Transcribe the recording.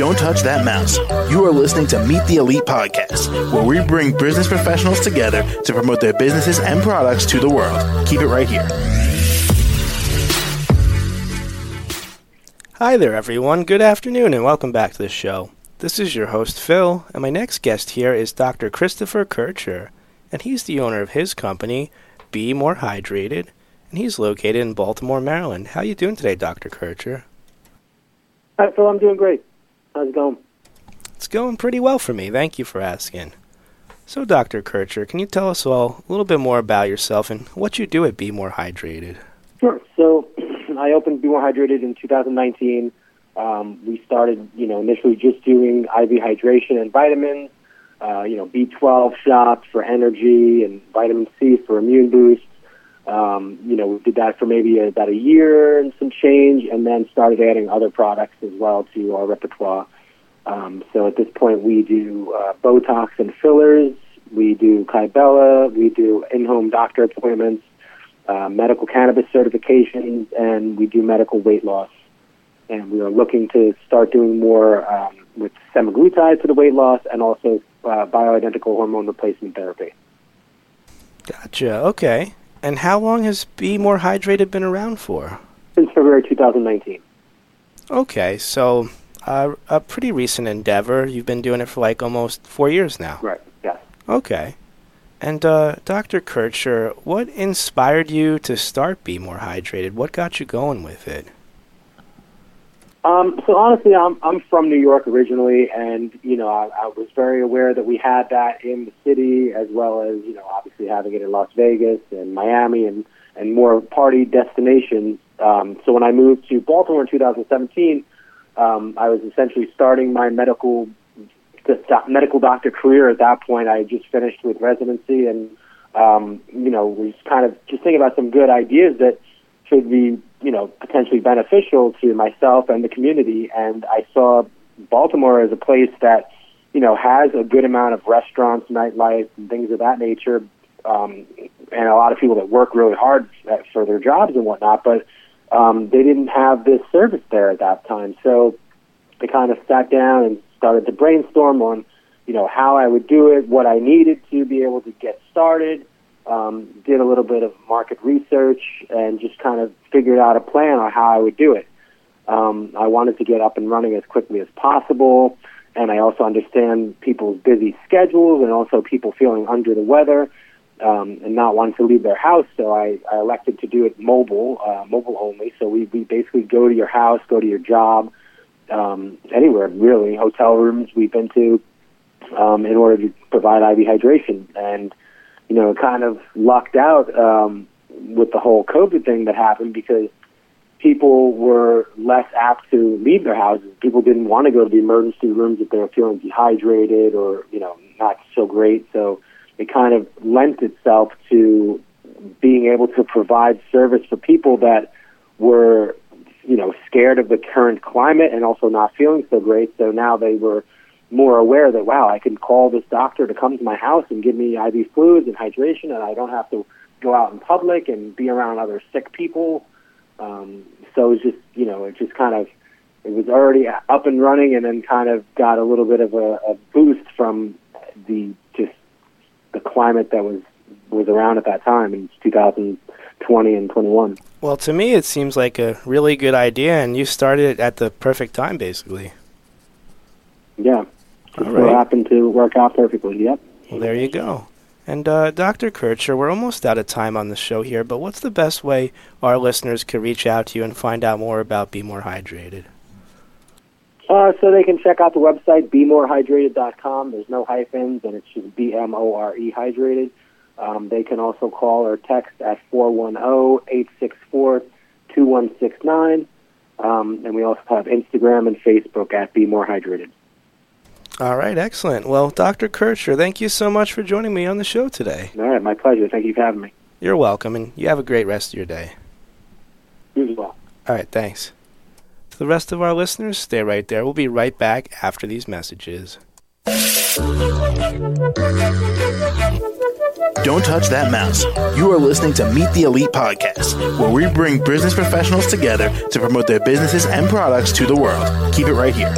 Don't touch that mouse. You are listening to Meet the Elite Podcast, where we bring business professionals together to promote their businesses and products to the world. Keep it right here. Hi there, everyone. Good afternoon, and welcome back to the show. This is your host, Phil, and my next guest here is Dr. Christopher Kircher, and he's the owner of his company, Bmore Hydrated, and he's located in Baltimore, Maryland. How are you doing today, Dr. Kircher? Hi, Phil. I'm doing great. How's it going? It's going pretty well for me. Thank you for asking. So, Dr. Kircher, can you tell us all a little bit more about yourself and what you do at Bmore Hydrated? Sure. So, I opened Bmore Hydrated in 2019. Um, we started, you know, initially just doing IV hydration and vitamins, uh, you know, B12 shots for energy and vitamin C for immune boost. Um, you know, we did that for maybe about a year and some change, and then started adding other products as well to our repertoire. Um, so at this point, we do uh, Botox and fillers. We do Kybella. We do in-home doctor appointments uh, medical cannabis certifications, and we do medical weight loss. And we are looking to start doing more um, with semaglutide for the weight loss and also uh, bioidentical hormone replacement therapy. Gotcha. Okay. And how long has Bmore Hydrated been around for? Since February 2019. Okay, so uh, a pretty recent endeavor. You've been doing it for like almost four years now. Right. Yes. Okay. And uh, Dr. Kircher, what inspired you to start Bmore Hydrated? What got you going with it? Um, so honestly, I'm I'm from New York originally, and you know I, I was very aware that we had that in the city, as well as you know obviously having it in Las Vegas and Miami and and more party destinations. Um, so when I moved to Baltimore in 2017, um, I was essentially starting my medical medical doctor career at that point. I had just finished with residency, and um, you know, was kind of just thinking about some good ideas that should be, you know, potentially beneficial to myself and the community. And I saw Baltimore as a place that, you know, has a good amount of restaurants, nightlife, and things of that nature, um, and a lot of people that work really hard for their jobs and whatnot. But um, they didn't have this service there at that time, so they kind of sat down and started to brainstorm on, you know, how I would do it, what I needed to be able to get started. Um, did a little bit of market research and just kind of figured out a plan on how I would do it. Um, I wanted to get up and running as quickly as possible, and I also understand people's busy schedules and also people feeling under the weather um, and not wanting to leave their house. So I, I elected to do it mobile, uh, mobile only. So we, we basically go to your house, go to your job, um, anywhere really, hotel rooms we've been to, um, in order to provide IV hydration. And, you know, kind of lucked out um, with the whole COVID thing that happened because people were less apt to leave their houses. People didn't want to go to the emergency rooms if they were feeling dehydrated or, you know, not so great. So it kind of lent itself to being able to provide service for people that were you know, scared of the current climate and also not feeling so great. So now they were more aware that wow, I can call this doctor to come to my house and give me IV fluids and hydration, and I don't have to go out in public and be around other sick people. Um, so it's just you know, it just kind of it was already up and running, and then kind of got a little bit of a, a boost from the just the climate that was was around at that time in 2020 and 21. Well, to me, it seems like a really good idea, and you started it at the perfect time, basically. Yeah. All right. happened to work out perfectly, yep. Well, there you go. And uh, Dr. Kircher, we're almost out of time on the show here, but what's the best way our listeners could reach out to you and find out more about Bmore Hydrated? Uh, so they can check out the website, bmorehydrated.com. There's no hyphens, and it's just B-M-O-R-E hydrated. Um, they can also call or text at 410-864-2169. Um, and we also have Instagram and Facebook at Bmore Hydrated. All right, excellent. Well, Dr. Kircher, thank you so much for joining me on the show today. All right, my pleasure. Thank you for having me. You're welcome, and you have a great rest of your day. You as well. All right, thanks. To the rest of our listeners, stay right there. We'll be right back after these messages. Don't touch that mouse. You are listening to Meet the Elite Podcast, where we bring business professionals together to promote their businesses and products to the world. Keep it right here.